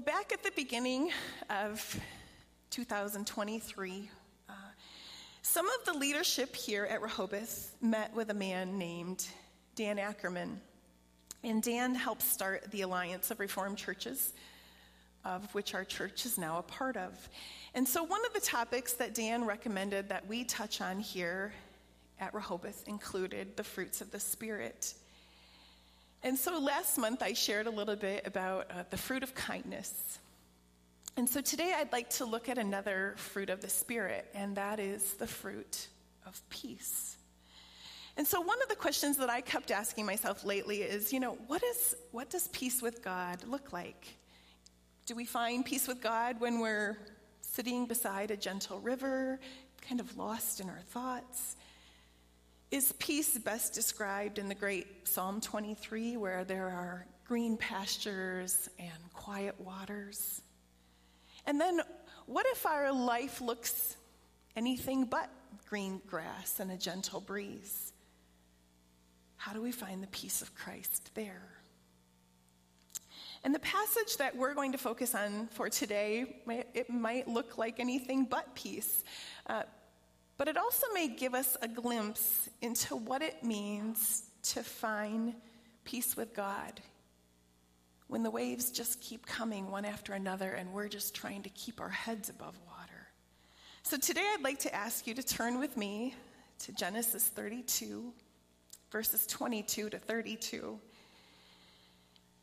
Well, back at the beginning of 2023, uh, some of the leadership here at Rehoboth met with a man named Dan Ackerman. And Dan helped start the Alliance of Reformed Churches, of which our church is now a part of. And so, one of the topics that Dan recommended that we touch on here at Rehoboth included the fruits of the Spirit. And so last month I shared a little bit about uh, the fruit of kindness. And so today I'd like to look at another fruit of the Spirit, and that is the fruit of peace. And so one of the questions that I kept asking myself lately is, you know, what, is, what does peace with God look like? Do we find peace with God when we're sitting beside a gentle river, kind of lost in our thoughts? Is peace best described in the great Psalm 23, where there are green pastures and quiet waters? And then, what if our life looks anything but green grass and a gentle breeze? How do we find the peace of Christ there? And the passage that we're going to focus on for today, it might look like anything but peace. Uh, but it also may give us a glimpse into what it means to find peace with God when the waves just keep coming one after another and we're just trying to keep our heads above water. So today I'd like to ask you to turn with me to Genesis 32, verses 22 to 32.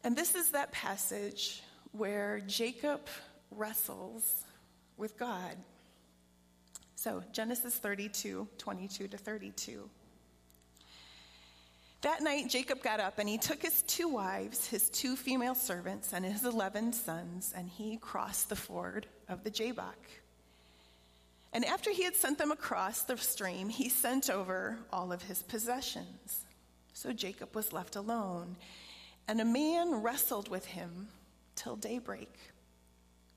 And this is that passage where Jacob wrestles with God. So, Genesis 32, 22 to 32. That night, Jacob got up and he took his two wives, his two female servants, and his 11 sons, and he crossed the ford of the Jabbok. And after he had sent them across the stream, he sent over all of his possessions. So Jacob was left alone, and a man wrestled with him till daybreak.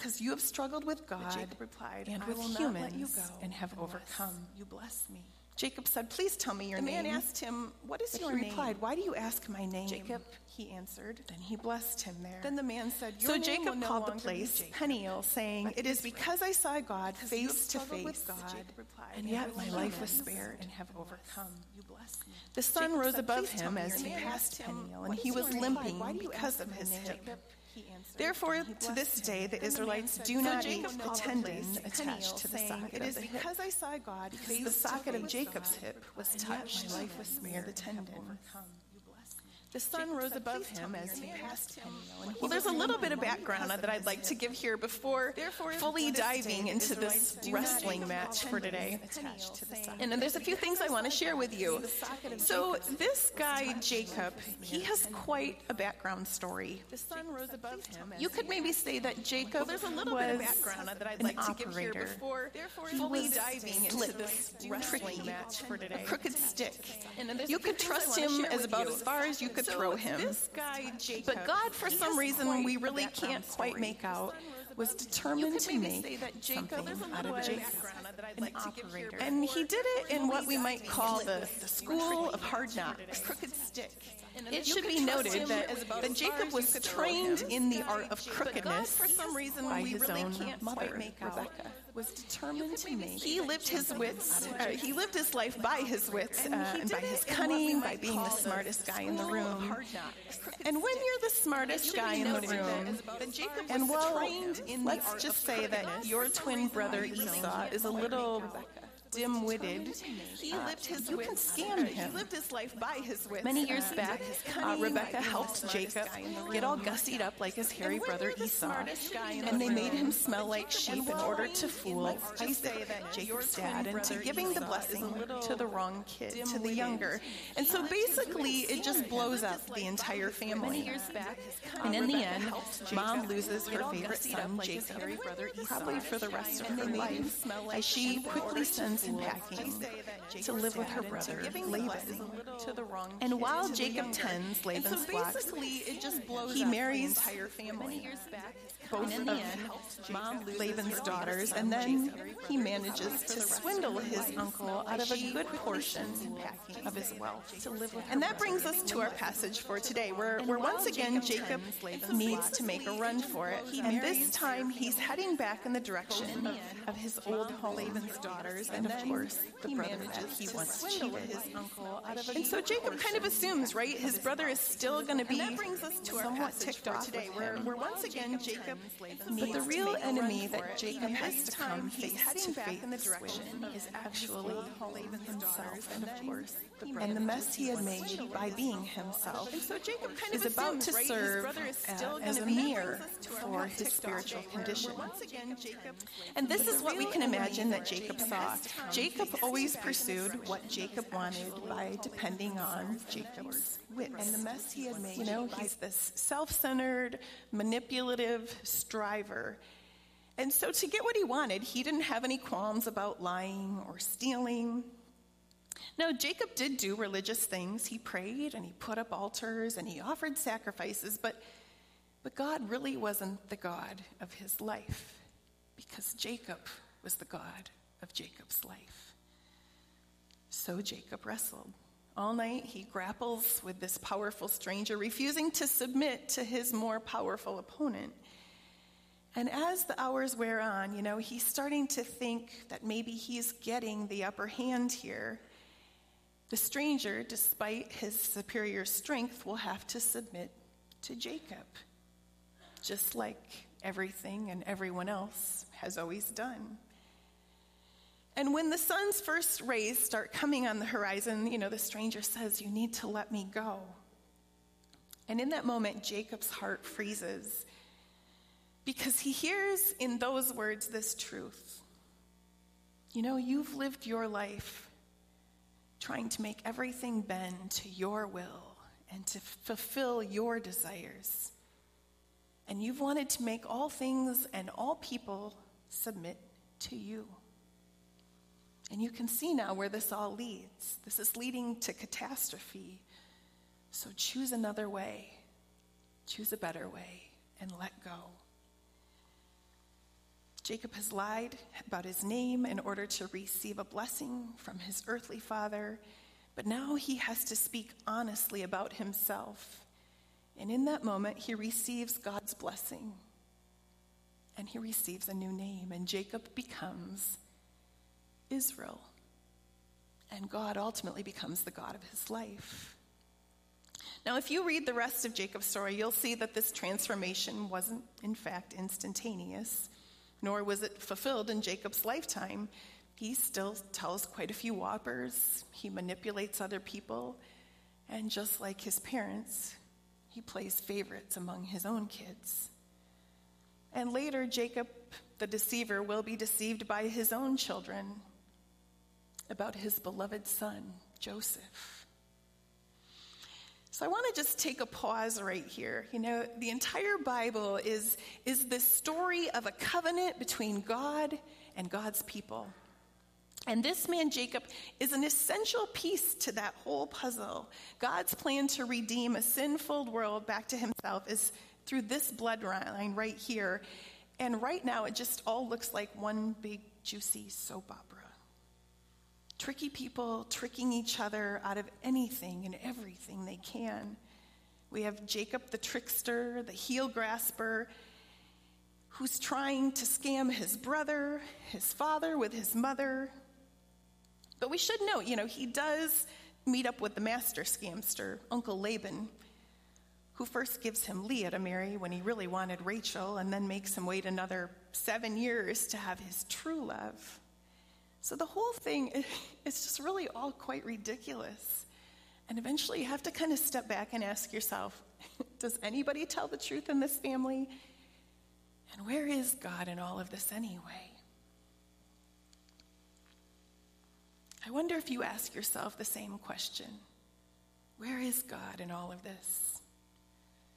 because you have struggled with God but Jacob replied, and with humans and have overcome. You bless me. Jacob said, Please tell me your the name. The man asked him, What is but your he name? replied, Why do you ask my name? Jacob, he answered. Then he blessed him there. Then the man said, your So Jacob no called the place Peniel, saying, It is because I saw God face to face, God, replied, and yet my life was spared and have overcome. You bless me. The sun rose above him as he passed Peniel, and he was limping because of his hip. Therefore, to this day, the Israelites do not eat the tendon attached to the socket It is because I saw God, because the socket of Jacob's hip was touched, life was smeared the tendon. The sun rose above him as he passed Peniel. Well, there's a little bit of background that I'd like to give here before fully diving into this wrestling match for today. And there's a few things I want to share with you. So, this guy, Jacob, he has quite a background story. The sun rose above him. You could maybe say that Jacob there's a little bit of background that I'd like to give here before fully diving into this wrestling match for today. A crooked stick. You could trust him as about as far as you could could so throw him. Jacob, but God, for some reason we really can't quite make out, was determined to make something out of Jacob, an operator. And he did it in what we might call the, the school of hard knocks. Crooked stick. It should be noted that, that Jacob was trained in the art of crookedness for some reason by his own mother, Rebecca was determined to make. He lived his wits. Uh, he lived his life by his wits uh, and by his cunning, by being the smartest guy in the room. And when you're the smartest guy in the room, and well, let's just say that your twin brother Esau is a little dim-witted. He Uh, lived his you can scam He him. lived his life by his wits. Many years Uh, back, uh, Rebecca helped Jacob guy in the get all gussied up like his hairy brother Esau, smartest guy in and the they made him smell like sheep in order to fool Isaac, say that your Jacob's dad, into giving the blessing is a little to the wrong kid, to the younger. And so basically, it just blows up the entire family. And in the end, mom loses her favorite son, Jacob, probably for the rest of her life, as she quickly sends to live with her brother, Laban. And while Jacob tends Laban's flocks, it he marries entire family. both of Laban's daughters, and then he manages to swindle his uncle out of a good portion of his wealth. And that brings us to our passage for today, where, where once again Jacob needs to make a run for it. And this time he's heading back in the direction of, of his old home, Laban's daughters, and of course the brother that he once cheated. And so Jacob kind of assumes, right, his brother is still going to be somewhat ticked off today, where, where once again Jacob but the real enemy that Jacob has to come face to face with is actually himself, and of course, and the mess he had made by being himself And so Jacob kind of is about to serve uh, as a mirror for his spiritual condition. And this is what we can imagine that Jacob saw. Jacob always pursued what Jacob wanted by depending on Jacob's wits and the mess he had made. You know, he's this self-centered, manipulative striver. And so to get what he wanted, he didn't have any qualms about lying or stealing. Now, Jacob did do religious things. He prayed and he put up altars and he offered sacrifices, but, but God really wasn't the God of his life because Jacob was the God of Jacob's life. So Jacob wrestled. All night he grapples with this powerful stranger, refusing to submit to his more powerful opponent. And as the hours wear on, you know, he's starting to think that maybe he's getting the upper hand here. The stranger, despite his superior strength, will have to submit to Jacob, just like everything and everyone else has always done. And when the sun's first rays start coming on the horizon, you know, the stranger says, You need to let me go. And in that moment, Jacob's heart freezes because he hears in those words this truth. You know, you've lived your life trying to make everything bend to your will and to fulfill your desires. And you've wanted to make all things and all people submit to you. And you can see now where this all leads. This is leading to catastrophe. So choose another way, choose a better way, and let go. Jacob has lied about his name in order to receive a blessing from his earthly father, but now he has to speak honestly about himself. And in that moment, he receives God's blessing and he receives a new name, and Jacob becomes Israel. And God ultimately becomes the God of his life. Now, if you read the rest of Jacob's story, you'll see that this transformation wasn't, in fact, instantaneous, nor was it fulfilled in Jacob's lifetime. He still tells quite a few whoppers, he manipulates other people, and just like his parents, he plays favorites among his own kids. And later, Jacob, the deceiver, will be deceived by his own children about his beloved son, Joseph. So I want to just take a pause right here. You know, the entire Bible is, is this story of a covenant between God and God's people. And this man, Jacob, is an essential piece to that whole puzzle. God's plan to redeem a sinful world back to himself is through this bloodline right here. And right now, it just all looks like one big, juicy soap opera. Tricky people tricking each other out of anything and everything they can. We have Jacob the trickster, the heel grasper, who's trying to scam his brother, his father with his mother. But we should note, you know, he does meet up with the master scamster, Uncle Laban, who first gives him Leah to marry when he really wanted Rachel, and then makes him wait another seven years to have his true love. So the whole thing is just really all quite ridiculous. And eventually you have to kind of step back and ask yourself Does anybody tell the truth in this family? And where is God in all of this anyway? I wonder if you ask yourself the same question Where is God in all of this?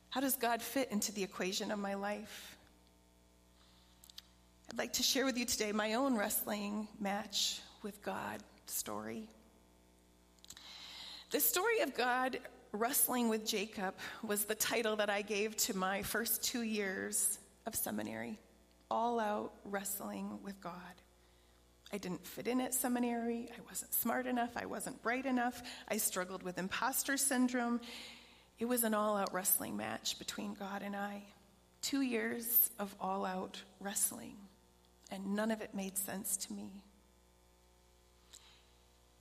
How does God fit into the equation of my life? I'd like to share with you today my own wrestling match with God story. The story of God wrestling with Jacob was the title that I gave to my first two years of seminary all out wrestling with God. I didn't fit in at seminary. I wasn't smart enough. I wasn't bright enough. I struggled with imposter syndrome. It was an all out wrestling match between God and I. Two years of all out wrestling, and none of it made sense to me.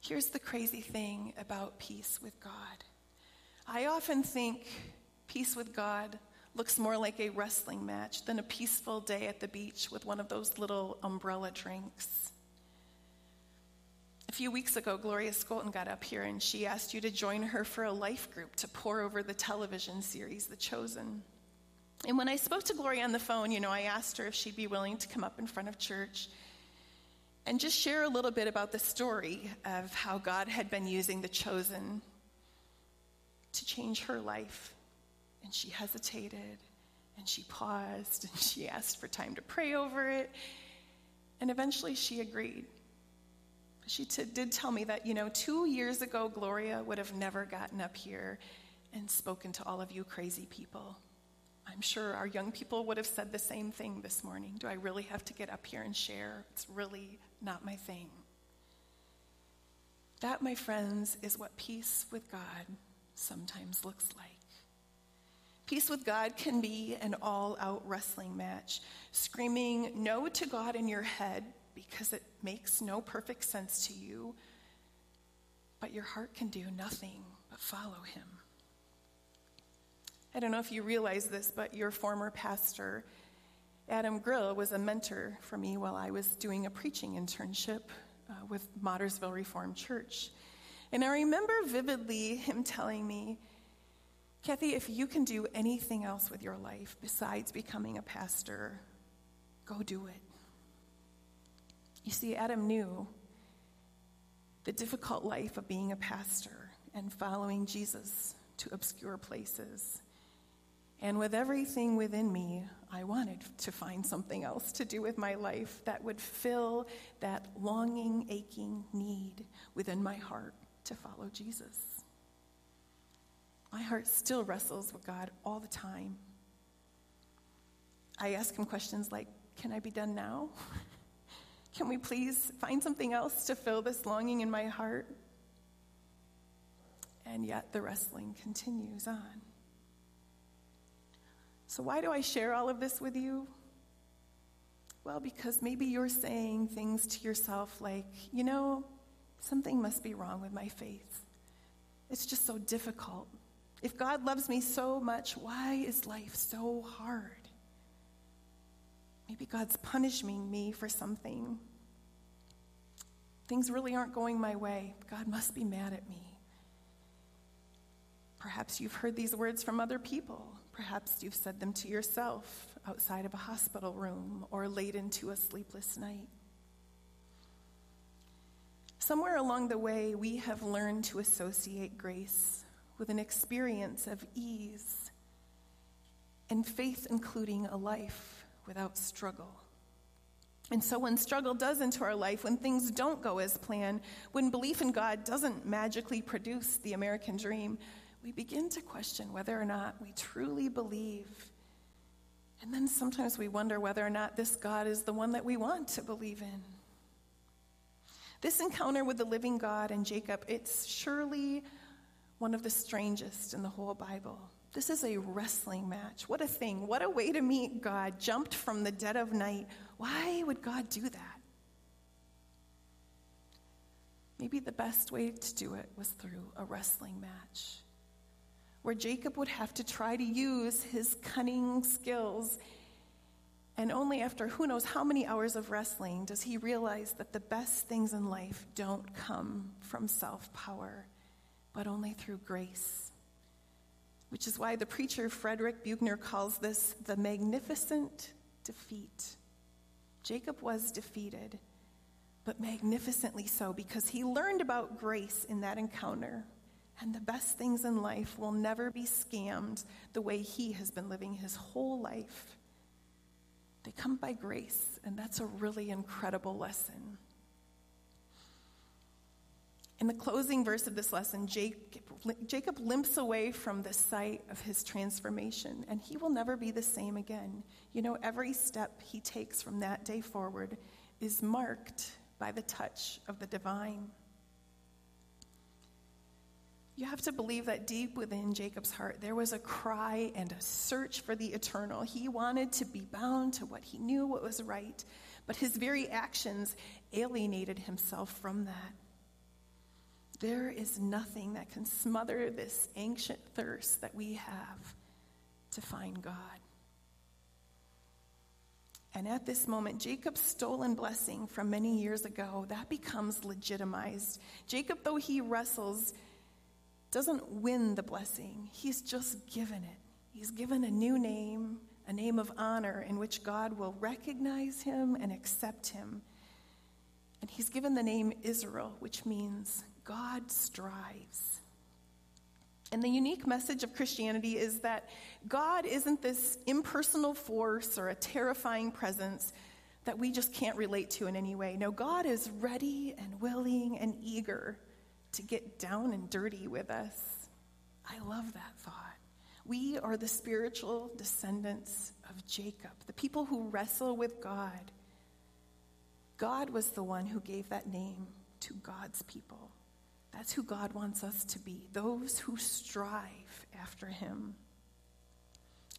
Here's the crazy thing about peace with God I often think peace with God looks more like a wrestling match than a peaceful day at the beach with one of those little umbrella drinks. A few weeks ago, Gloria Skolton got up here and she asked you to join her for a life group to pore over the television series, The Chosen. And when I spoke to Gloria on the phone, you know, I asked her if she'd be willing to come up in front of church and just share a little bit about the story of how God had been using The Chosen to change her life. And she hesitated and she paused and she asked for time to pray over it. And eventually she agreed. She t- did tell me that, you know, two years ago, Gloria would have never gotten up here and spoken to all of you crazy people. I'm sure our young people would have said the same thing this morning. Do I really have to get up here and share? It's really not my thing. That, my friends, is what peace with God sometimes looks like. Peace with God can be an all out wrestling match, screaming no to God in your head because it makes no perfect sense to you, but your heart can do nothing but follow him. I don't know if you realize this, but your former pastor, Adam Grill, was a mentor for me while I was doing a preaching internship uh, with Mottersville Reformed Church. And I remember vividly him telling me, Kathy, if you can do anything else with your life besides becoming a pastor, go do it. You see, Adam knew the difficult life of being a pastor and following Jesus to obscure places. And with everything within me, I wanted to find something else to do with my life that would fill that longing, aching need within my heart to follow Jesus. My heart still wrestles with God all the time. I ask him questions like, Can I be done now? Can we please find something else to fill this longing in my heart? And yet the wrestling continues on. So, why do I share all of this with you? Well, because maybe you're saying things to yourself like, you know, something must be wrong with my faith. It's just so difficult. If God loves me so much, why is life so hard? Maybe God's punishing me for something. Things really aren't going my way. God must be mad at me. Perhaps you've heard these words from other people. Perhaps you've said them to yourself outside of a hospital room or late into a sleepless night. Somewhere along the way, we have learned to associate grace with an experience of ease and faith, including a life without struggle. And so, when struggle does enter our life, when things don't go as planned, when belief in God doesn't magically produce the American dream, we begin to question whether or not we truly believe. And then sometimes we wonder whether or not this God is the one that we want to believe in. This encounter with the living God and Jacob, it's surely one of the strangest in the whole Bible. This is a wrestling match. What a thing. What a way to meet God, jumped from the dead of night. Why would God do that? Maybe the best way to do it was through a wrestling match where Jacob would have to try to use his cunning skills And only after who knows how many hours of wrestling does he realize that the best things in life don't come from self power, but only through grace. Which is why the preacher Frederick Buechner calls this the magnificent defeat. Jacob was defeated, but magnificently so because he learned about grace in that encounter. And the best things in life will never be scammed the way he has been living his whole life. They come by grace, and that's a really incredible lesson. In the closing verse of this lesson, Jacob, Jacob, limps away from the site of his transformation, and he will never be the same again. You know, every step he takes from that day forward is marked by the touch of the divine. You have to believe that deep within Jacob's heart, there was a cry and a search for the eternal. He wanted to be bound to what he knew what was right, but his very actions alienated himself from that. There is nothing that can smother this ancient thirst that we have to find God. And at this moment, Jacob's stolen blessing from many years ago, that becomes legitimized. Jacob, though he wrestles, doesn't win the blessing, he's just given it. He's given a new name, a name of honor in which God will recognize him and accept him. And he's given the name Israel, which means God strives. And the unique message of Christianity is that God isn't this impersonal force or a terrifying presence that we just can't relate to in any way. No, God is ready and willing and eager to get down and dirty with us. I love that thought. We are the spiritual descendants of Jacob, the people who wrestle with God. God was the one who gave that name to God's people. That's who God wants us to be, those who strive after Him.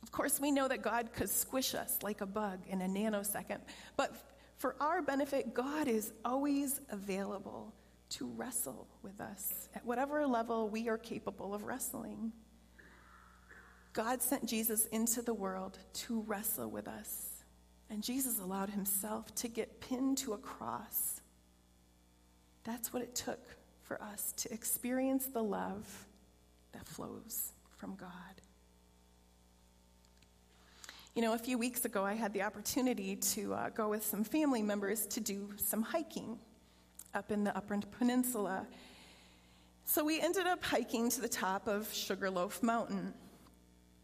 Of course, we know that God could squish us like a bug in a nanosecond, but for our benefit, God is always available to wrestle with us at whatever level we are capable of wrestling. God sent Jesus into the world to wrestle with us, and Jesus allowed himself to get pinned to a cross. That's what it took for us to experience the love that flows from God. You know, a few weeks ago, I had the opportunity to uh, go with some family members to do some hiking up in the Upper Peninsula. So we ended up hiking to the top of Sugarloaf Mountain.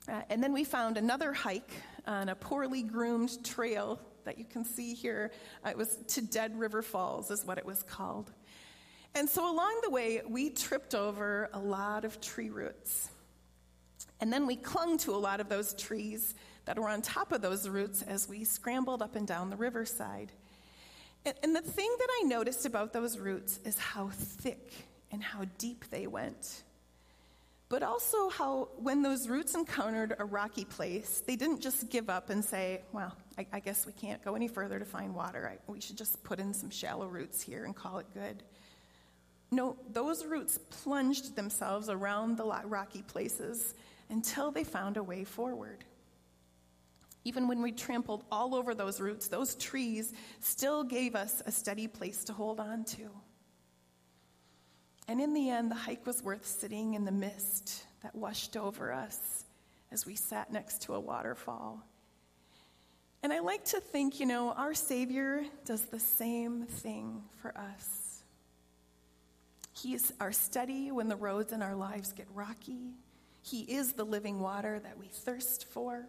Uh, and then we found another hike on a poorly groomed trail that you can see here. Uh, it was to Dead River Falls, is what it was called. And so along the way, we tripped over a lot of tree roots. And then we clung to a lot of those trees that were on top of those roots as we scrambled up and down the riverside. And, and the thing that I noticed about those roots is how thick and how deep they went. But also how, when those roots encountered a rocky place, they didn't just give up and say, well, I, I guess we can't go any further to find water. I, we should just put in some shallow roots here and call it good. No, those roots plunged themselves around the rocky places until they found a way forward. Even when we trampled all over those roots, those trees still gave us a steady place to hold on to. And in the end, the hike was worth sitting in the mist that washed over us as we sat next to a waterfall. And I like to think, you know, our Savior does the same thing for us. He is our steady when the roads in our lives get rocky. He is the living water that we thirst for.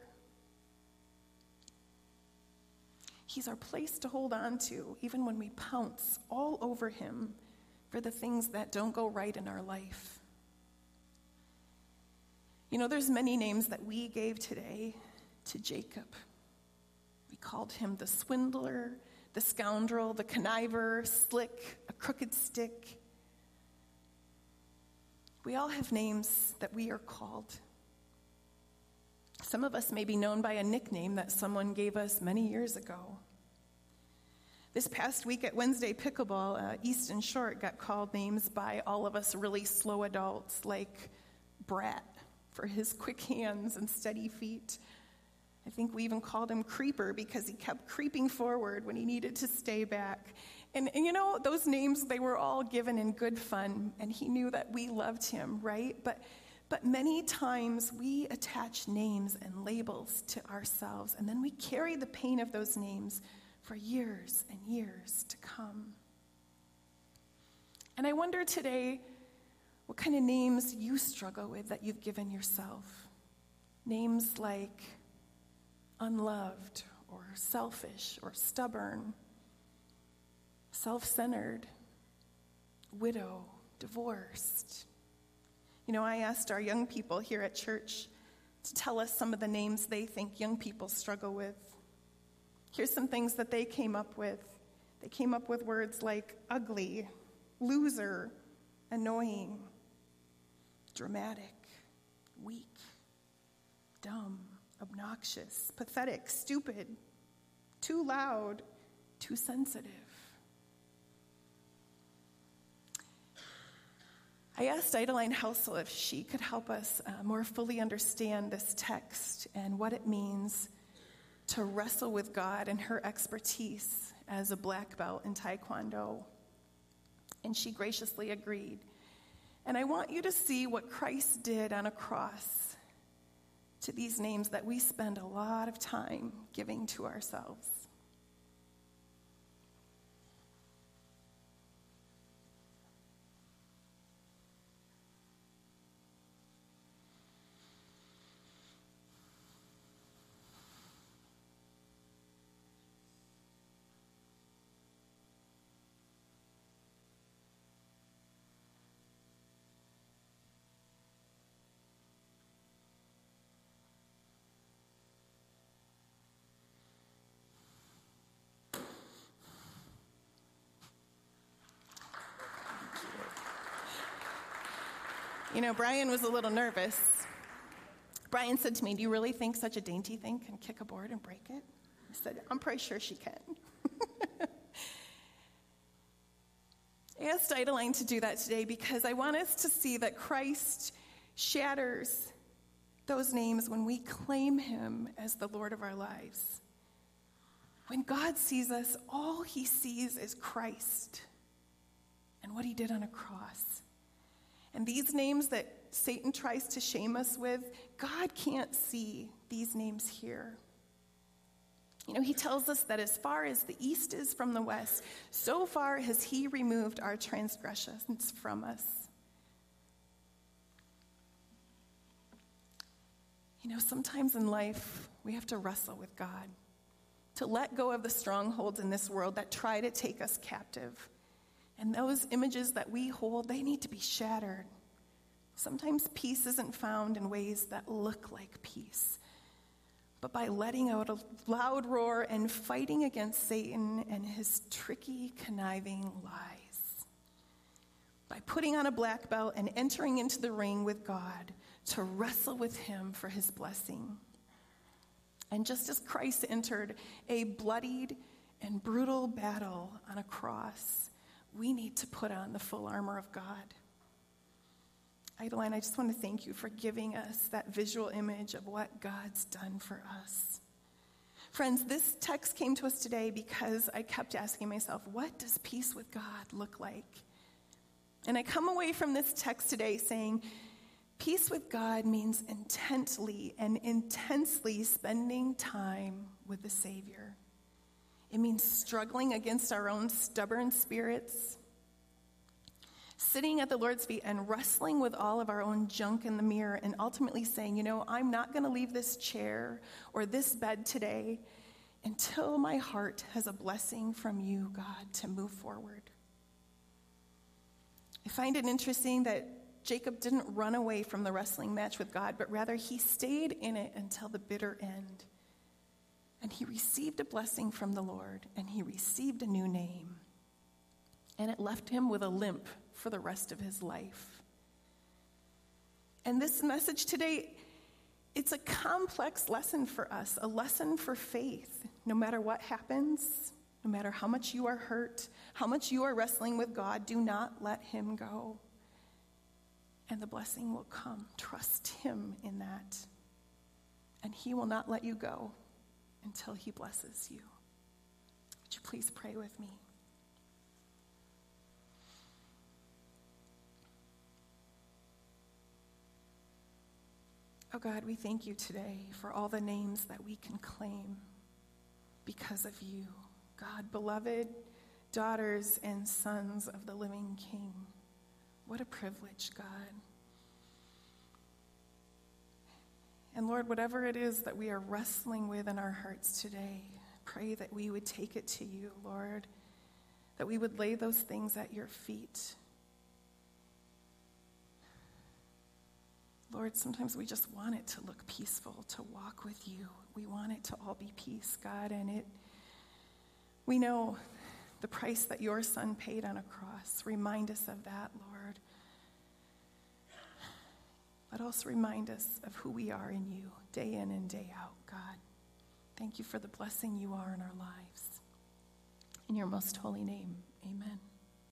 He's our place to hold on to, even when we pounce all over him for the things that don't go right in our life. You know, there's many names that we gave today to Jacob. We called him the swindler, the scoundrel, the conniver, slick, a crooked stick. We all have names that we are called. Some of us may be known by a nickname that someone gave us many years ago. This past week at Wednesday Pickleball, uh, Easton Short got called names by all of us really slow adults, like Brat for his quick hands and steady feet, I think we even called him Creeper because he kept creeping forward when he needed to stay back. And, and, you know, those names, they were all given in good fun, and he knew that we loved him, right? But, but many times we attach names and labels to ourselves, and then we carry the pain of those names for years and years to come. And I wonder today what kind of names you struggle with that you've given yourself. Names like unloved or selfish or stubborn, self centered, widow, divorced. You know, I asked our young people here at church to tell us some of the names they think young people struggle with. Here's some things that they came up with. They came up with words like ugly, loser, annoying, dramatic, weak, dumb, obnoxious, pathetic, stupid, too loud, too sensitive. I asked Idaline Housel if she could help us uh, more fully understand this text and what it means to wrestle with God and her expertise as a black belt in Taekwondo. And she graciously agreed. And I want you to see what Christ did on a cross to these names that we spend a lot of time giving to ourselves. You know, Brian was a little nervous. Brian said to me, Do you really think such a dainty thing can kick a board and break it? I said, I'm pretty sure she can. I asked Idaline to do that today because I want us to see that Christ shatters those names when we claim him as the Lord of our lives. When God sees us, all he sees is Christ and what he did on a cross. And these names that Satan tries to shame us with, God can't see these names here. You know, he tells us that as far as the east is from the west, so far has he removed our transgressions from us. You know, sometimes in life, we have to wrestle with God, to let go of the strongholds in this world that try to take us captive. And those images that we hold, they need to be shattered. Sometimes peace isn't found in ways that look like peace, but by letting out a loud roar and fighting against Satan and his tricky, conniving lies. By putting on a black belt and entering into the ring with God to wrestle with him for his blessing. And just as Christ entered a bloodied and brutal battle on a cross, we need to put on the full armor of God. Idaline, I just want to thank you for giving us that visual image of what God's done for us. Friends, this text came to us today because I kept asking myself, what does peace with God look like? And I come away from this text today saying, peace with God means intently and intensely spending time with the Savior. It means struggling against our own stubborn spirits, sitting at the Lord's feet and wrestling with all of our own junk in the mirror, and ultimately saying, You know, I'm not going to leave this chair or this bed today until my heart has a blessing from you, God, to move forward. I find it interesting that Jacob didn't run away from the wrestling match with God, but rather he stayed in it until the bitter end. He received a blessing from the Lord, and he received a new name. And it left him with a limp for the rest of his life. And this message today, it's a complex lesson for us, a lesson for faith. No matter what happens, no matter how much you are hurt, how much you are wrestling with God, do not let him go. And the blessing will come. Trust him in that. And he will not let you go until he blesses you. Would you please pray with me? Oh God, we thank you today for all the names that we can claim because of you. God, beloved daughters and sons of the living King. What a privilege, God. And Lord, whatever it is that we are wrestling with in our hearts today, pray that we would take it to you, Lord, that we would lay those things at your feet. Lord, sometimes we just want it to look peaceful, to walk with you. We want it to all be peace, God, and it we know the price that your son paid on a cross. Remind us of that, Lord. But also remind us of who we are in you, day in and day out, God. Thank you for the blessing you are in our lives. In your most holy name, amen.